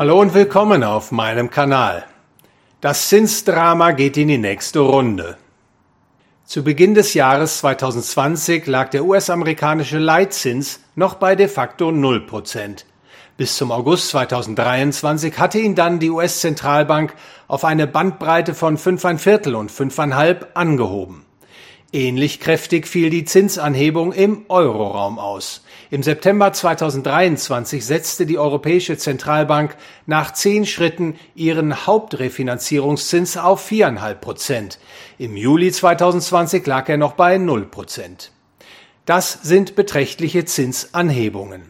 Hallo und willkommen auf meinem Kanal. Das Zinsdrama geht in die nächste Runde. Zu Beginn des Jahres 2020 lag der US-amerikanische Leitzins noch bei de facto 0%. Bis zum August 2023 hatte ihn dann die US-Zentralbank auf eine Bandbreite von 5,25 und 5,5 angehoben. Ähnlich kräftig fiel die Zinsanhebung im Euroraum aus. Im September 2023 setzte die Europäische Zentralbank nach zehn Schritten ihren Hauptrefinanzierungszins auf viereinhalb Prozent. Im Juli 2020 lag er noch bei null Prozent. Das sind beträchtliche Zinsanhebungen.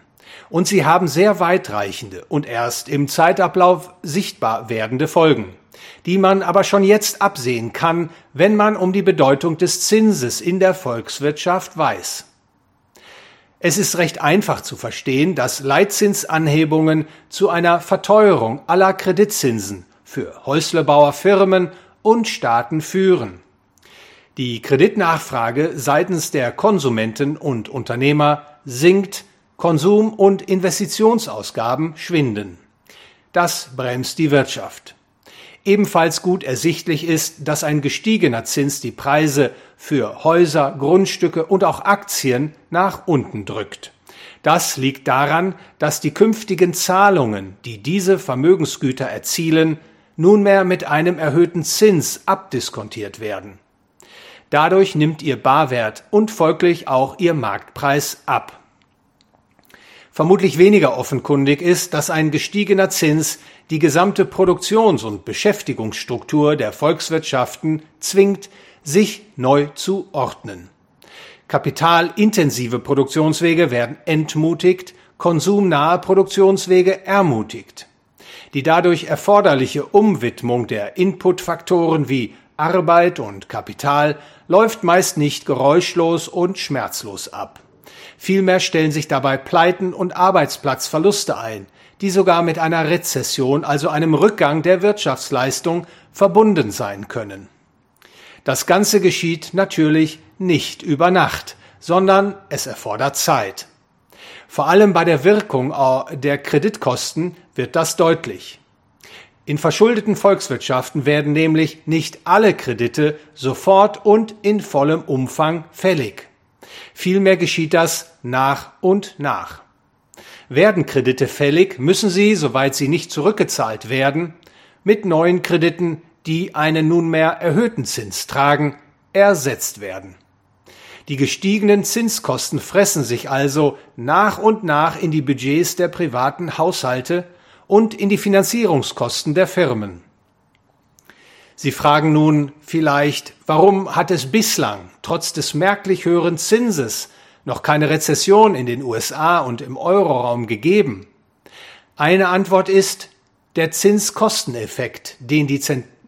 Und sie haben sehr weitreichende und erst im Zeitablauf sichtbar werdende Folgen die man aber schon jetzt absehen kann, wenn man um die Bedeutung des Zinses in der Volkswirtschaft weiß. Es ist recht einfach zu verstehen, dass Leitzinsanhebungen zu einer Verteuerung aller Kreditzinsen für Häuslebauer Firmen und Staaten führen. Die Kreditnachfrage seitens der Konsumenten und Unternehmer sinkt, Konsum- und Investitionsausgaben schwinden. Das bremst die Wirtschaft. Ebenfalls gut ersichtlich ist, dass ein gestiegener Zins die Preise für Häuser, Grundstücke und auch Aktien nach unten drückt. Das liegt daran, dass die künftigen Zahlungen, die diese Vermögensgüter erzielen, nunmehr mit einem erhöhten Zins abdiskontiert werden. Dadurch nimmt ihr Barwert und folglich auch ihr Marktpreis ab. Vermutlich weniger offenkundig ist, dass ein gestiegener Zins die gesamte Produktions- und Beschäftigungsstruktur der Volkswirtschaften zwingt, sich neu zu ordnen. Kapitalintensive Produktionswege werden entmutigt, konsumnahe Produktionswege ermutigt. Die dadurch erforderliche Umwidmung der Inputfaktoren wie Arbeit und Kapital läuft meist nicht geräuschlos und schmerzlos ab. Vielmehr stellen sich dabei Pleiten und Arbeitsplatzverluste ein, die sogar mit einer Rezession, also einem Rückgang der Wirtschaftsleistung, verbunden sein können. Das Ganze geschieht natürlich nicht über Nacht, sondern es erfordert Zeit. Vor allem bei der Wirkung der Kreditkosten wird das deutlich. In verschuldeten Volkswirtschaften werden nämlich nicht alle Kredite sofort und in vollem Umfang fällig. Vielmehr geschieht das nach und nach. Werden Kredite fällig, müssen sie, soweit sie nicht zurückgezahlt werden, mit neuen Krediten, die einen nunmehr erhöhten Zins tragen, ersetzt werden. Die gestiegenen Zinskosten fressen sich also nach und nach in die Budgets der privaten Haushalte und in die Finanzierungskosten der Firmen. Sie fragen nun vielleicht, warum hat es bislang, trotz des merklich höheren Zinses, noch keine Rezession in den USA und im Euroraum gegeben? Eine Antwort ist der Zinskosteneffekt, den die,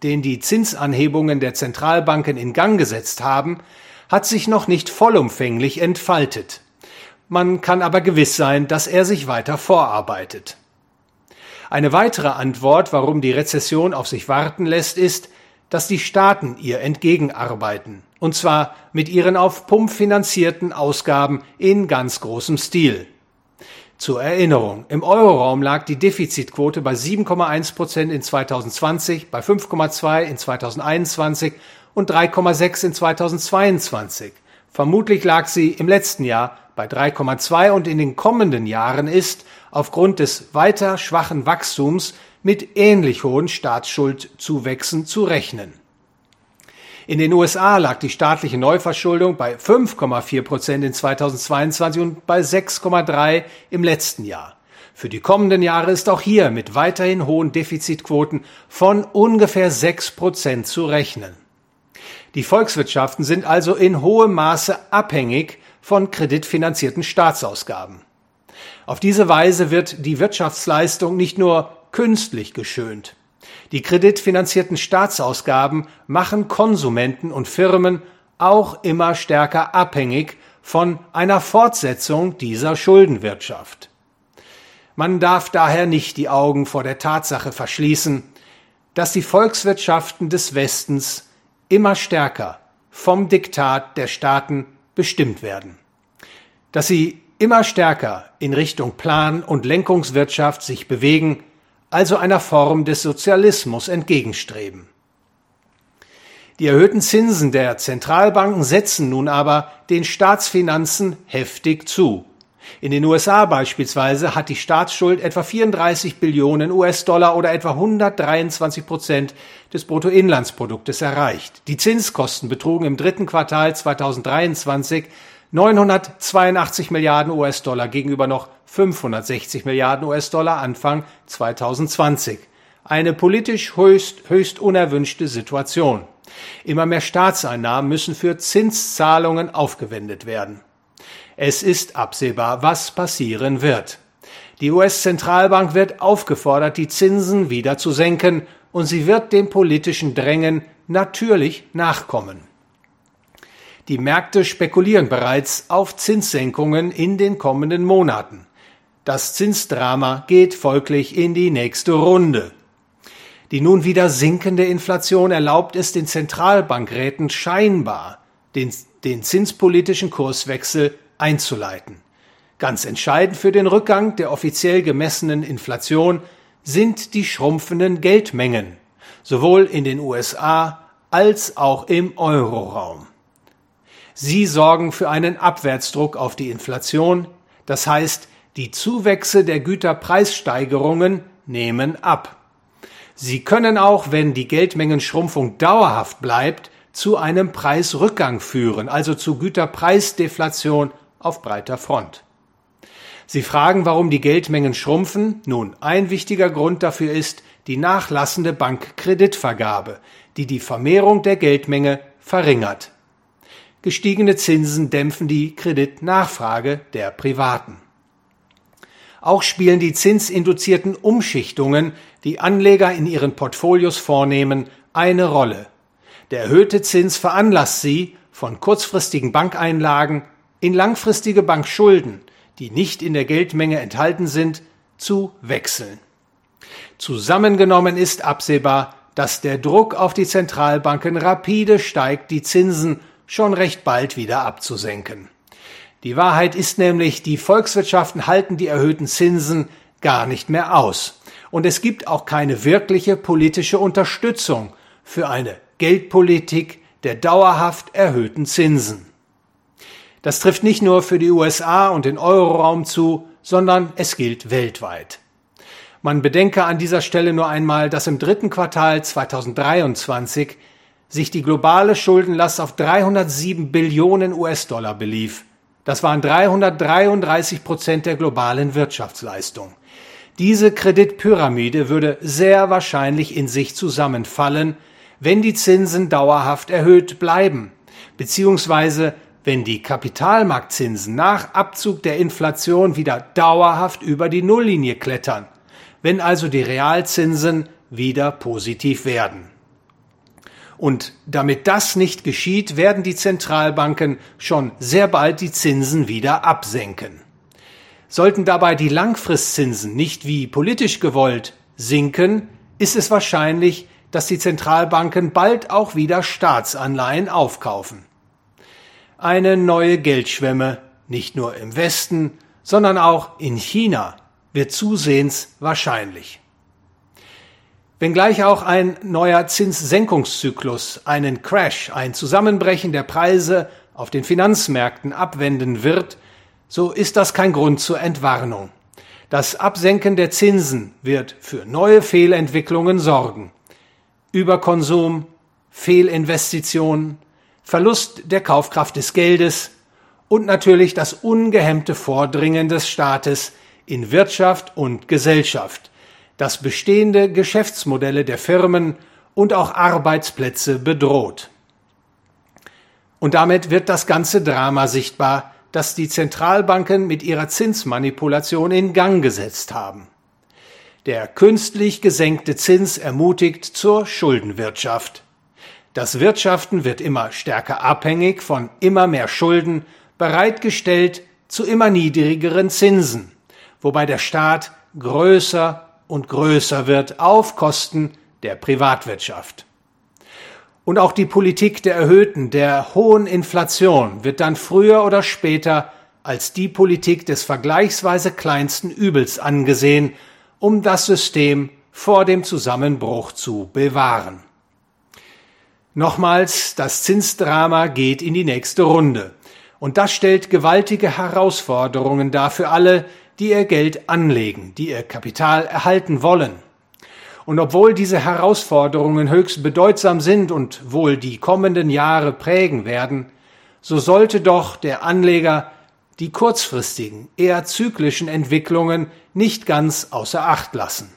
den die Zinsanhebungen der Zentralbanken in Gang gesetzt haben, hat sich noch nicht vollumfänglich entfaltet. Man kann aber gewiss sein, dass er sich weiter vorarbeitet. Eine weitere Antwort, warum die Rezession auf sich warten lässt, ist, dass die Staaten ihr entgegenarbeiten, und zwar mit ihren auf Pump finanzierten Ausgaben in ganz großem Stil. Zur Erinnerung, im Euroraum lag die Defizitquote bei 7,1 Prozent in 2020, bei 5,2 in 2021 und 3,6 in 2022. Vermutlich lag sie im letzten Jahr bei 3,2 und in den kommenden Jahren ist aufgrund des weiter schwachen Wachstums mit ähnlich hohen Staatsschuldzuwächsen zu rechnen. In den USA lag die staatliche Neuverschuldung bei 5,4 Prozent in 2022 und bei 6,3 im letzten Jahr. Für die kommenden Jahre ist auch hier mit weiterhin hohen Defizitquoten von ungefähr 6 Prozent zu rechnen. Die Volkswirtschaften sind also in hohem Maße abhängig von kreditfinanzierten Staatsausgaben. Auf diese Weise wird die Wirtschaftsleistung nicht nur künstlich geschönt. Die kreditfinanzierten Staatsausgaben machen Konsumenten und Firmen auch immer stärker abhängig von einer Fortsetzung dieser Schuldenwirtschaft. Man darf daher nicht die Augen vor der Tatsache verschließen, dass die Volkswirtschaften des Westens immer stärker vom Diktat der Staaten bestimmt werden, dass sie immer stärker in Richtung Plan- und Lenkungswirtschaft sich bewegen, also einer Form des Sozialismus, entgegenstreben. Die erhöhten Zinsen der Zentralbanken setzen nun aber den Staatsfinanzen heftig zu. In den USA beispielsweise hat die Staatsschuld etwa 34 Billionen US-Dollar oder etwa 123 Prozent des Bruttoinlandsproduktes erreicht. Die Zinskosten betrugen im dritten Quartal 2023 982 Milliarden US-Dollar gegenüber noch 560 Milliarden US-Dollar Anfang 2020. Eine politisch höchst, höchst unerwünschte Situation. Immer mehr Staatseinnahmen müssen für Zinszahlungen aufgewendet werden. Es ist absehbar, was passieren wird. Die US-Zentralbank wird aufgefordert, die Zinsen wieder zu senken, und sie wird dem politischen Drängen natürlich nachkommen. Die Märkte spekulieren bereits auf Zinssenkungen in den kommenden Monaten. Das Zinsdrama geht folglich in die nächste Runde. Die nun wieder sinkende Inflation erlaubt es den Zentralbankräten scheinbar, den, den zinspolitischen Kurswechsel einzuleiten. Ganz entscheidend für den Rückgang der offiziell gemessenen Inflation sind die schrumpfenden Geldmengen, sowohl in den USA als auch im Euroraum. Sie sorgen für einen Abwärtsdruck auf die Inflation, das heißt, die Zuwächse der Güterpreissteigerungen nehmen ab. Sie können auch, wenn die Geldmengenschrumpfung dauerhaft bleibt, zu einem Preisrückgang führen, also zu Güterpreisdeflation auf breiter Front. Sie fragen, warum die Geldmengen schrumpfen? Nun, ein wichtiger Grund dafür ist die nachlassende Bankkreditvergabe, die die Vermehrung der Geldmenge verringert. Gestiegene Zinsen dämpfen die Kreditnachfrage der Privaten. Auch spielen die zinsinduzierten Umschichtungen, die Anleger in ihren Portfolios vornehmen, eine Rolle. Der erhöhte Zins veranlasst sie, von kurzfristigen Bankeinlagen in langfristige Bankschulden, die nicht in der Geldmenge enthalten sind, zu wechseln. Zusammengenommen ist absehbar, dass der Druck auf die Zentralbanken rapide steigt, die Zinsen schon recht bald wieder abzusenken. Die Wahrheit ist nämlich, die Volkswirtschaften halten die erhöhten Zinsen gar nicht mehr aus. Und es gibt auch keine wirkliche politische Unterstützung für eine Geldpolitik der dauerhaft erhöhten Zinsen. Das trifft nicht nur für die USA und den Euroraum zu, sondern es gilt weltweit. Man bedenke an dieser Stelle nur einmal, dass im dritten Quartal 2023 sich die globale Schuldenlast auf 307 Billionen US-Dollar belief. Das waren 333 Prozent der globalen Wirtschaftsleistung. Diese Kreditpyramide würde sehr wahrscheinlich in sich zusammenfallen, wenn die Zinsen dauerhaft erhöht bleiben, beziehungsweise wenn die Kapitalmarktzinsen nach Abzug der Inflation wieder dauerhaft über die Nulllinie klettern, wenn also die Realzinsen wieder positiv werden. Und damit das nicht geschieht, werden die Zentralbanken schon sehr bald die Zinsen wieder absenken. Sollten dabei die Langfristzinsen nicht wie politisch gewollt sinken, ist es wahrscheinlich, dass die Zentralbanken bald auch wieder Staatsanleihen aufkaufen. Eine neue Geldschwemme, nicht nur im Westen, sondern auch in China, wird zusehends wahrscheinlich. Wenngleich auch ein neuer Zinssenkungszyklus einen Crash, ein Zusammenbrechen der Preise auf den Finanzmärkten abwenden wird, so ist das kein Grund zur Entwarnung. Das Absenken der Zinsen wird für neue Fehlentwicklungen sorgen. Überkonsum, Fehlinvestitionen, Verlust der Kaufkraft des Geldes und natürlich das ungehemmte Vordringen des Staates in Wirtschaft und Gesellschaft das bestehende Geschäftsmodelle der Firmen und auch Arbeitsplätze bedroht. Und damit wird das ganze Drama sichtbar, das die Zentralbanken mit ihrer Zinsmanipulation in Gang gesetzt haben. Der künstlich gesenkte Zins ermutigt zur Schuldenwirtschaft. Das Wirtschaften wird immer stärker abhängig von immer mehr Schulden, bereitgestellt zu immer niedrigeren Zinsen, wobei der Staat größer und größer wird auf Kosten der Privatwirtschaft. Und auch die Politik der erhöhten, der hohen Inflation wird dann früher oder später als die Politik des vergleichsweise kleinsten Übels angesehen, um das System vor dem Zusammenbruch zu bewahren. Nochmals, das Zinsdrama geht in die nächste Runde. Und das stellt gewaltige Herausforderungen dar für alle, die ihr Geld anlegen, die ihr Kapital erhalten wollen. Und obwohl diese Herausforderungen höchst bedeutsam sind und wohl die kommenden Jahre prägen werden, so sollte doch der Anleger die kurzfristigen, eher zyklischen Entwicklungen nicht ganz außer Acht lassen.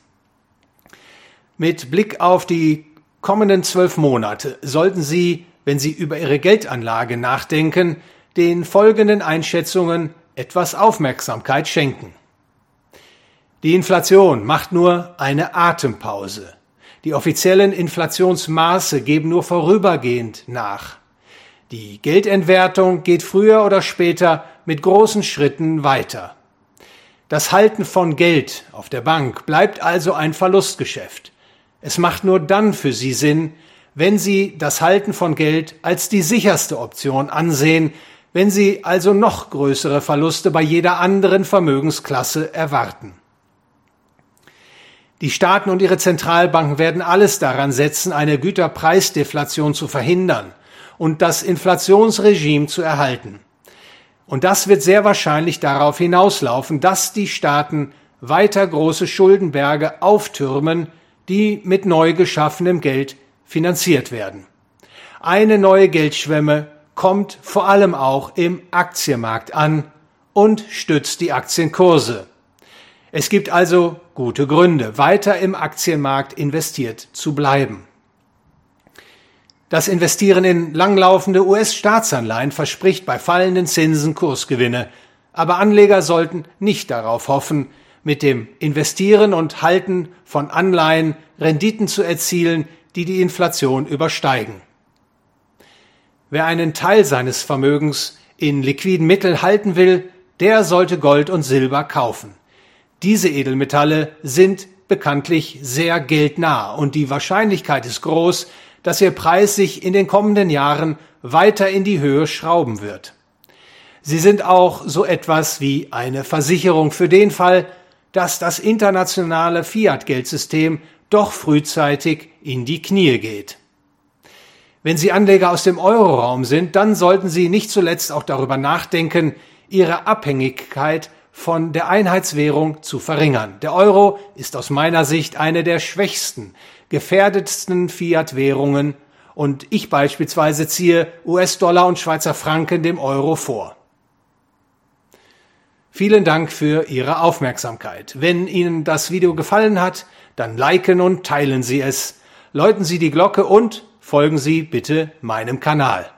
Mit Blick auf die kommenden zwölf Monate sollten Sie, wenn Sie über Ihre Geldanlage nachdenken, den folgenden Einschätzungen etwas Aufmerksamkeit schenken. Die Inflation macht nur eine Atempause. Die offiziellen Inflationsmaße geben nur vorübergehend nach. Die Geldentwertung geht früher oder später mit großen Schritten weiter. Das Halten von Geld auf der Bank bleibt also ein Verlustgeschäft. Es macht nur dann für Sie Sinn, wenn Sie das Halten von Geld als die sicherste Option ansehen, wenn Sie also noch größere Verluste bei jeder anderen Vermögensklasse erwarten. Die Staaten und ihre Zentralbanken werden alles daran setzen, eine Güterpreisdeflation zu verhindern und das Inflationsregime zu erhalten. Und das wird sehr wahrscheinlich darauf hinauslaufen, dass die Staaten weiter große Schuldenberge auftürmen, die mit neu geschaffenem Geld finanziert werden. Eine neue Geldschwemme kommt vor allem auch im Aktienmarkt an und stützt die Aktienkurse. Es gibt also gute Gründe, weiter im Aktienmarkt investiert zu bleiben. Das Investieren in langlaufende US-Staatsanleihen verspricht bei fallenden Zinsen Kursgewinne, aber Anleger sollten nicht darauf hoffen, mit dem Investieren und Halten von Anleihen Renditen zu erzielen, die die Inflation übersteigen. Wer einen Teil seines Vermögens in liquiden Mitteln halten will, der sollte Gold und Silber kaufen. Diese Edelmetalle sind bekanntlich sehr geldnah und die Wahrscheinlichkeit ist groß, dass ihr Preis sich in den kommenden Jahren weiter in die Höhe schrauben wird. Sie sind auch so etwas wie eine Versicherung für den Fall, dass das internationale Fiat-Geldsystem doch frühzeitig in die Knie geht. Wenn Sie Anleger aus dem Euroraum sind, dann sollten Sie nicht zuletzt auch darüber nachdenken, Ihre Abhängigkeit von der Einheitswährung zu verringern. Der Euro ist aus meiner Sicht eine der schwächsten, gefährdetsten Fiat-Währungen und ich beispielsweise ziehe US-Dollar und Schweizer Franken dem Euro vor. Vielen Dank für Ihre Aufmerksamkeit. Wenn Ihnen das Video gefallen hat, dann liken und teilen Sie es, läuten Sie die Glocke und folgen Sie bitte meinem Kanal.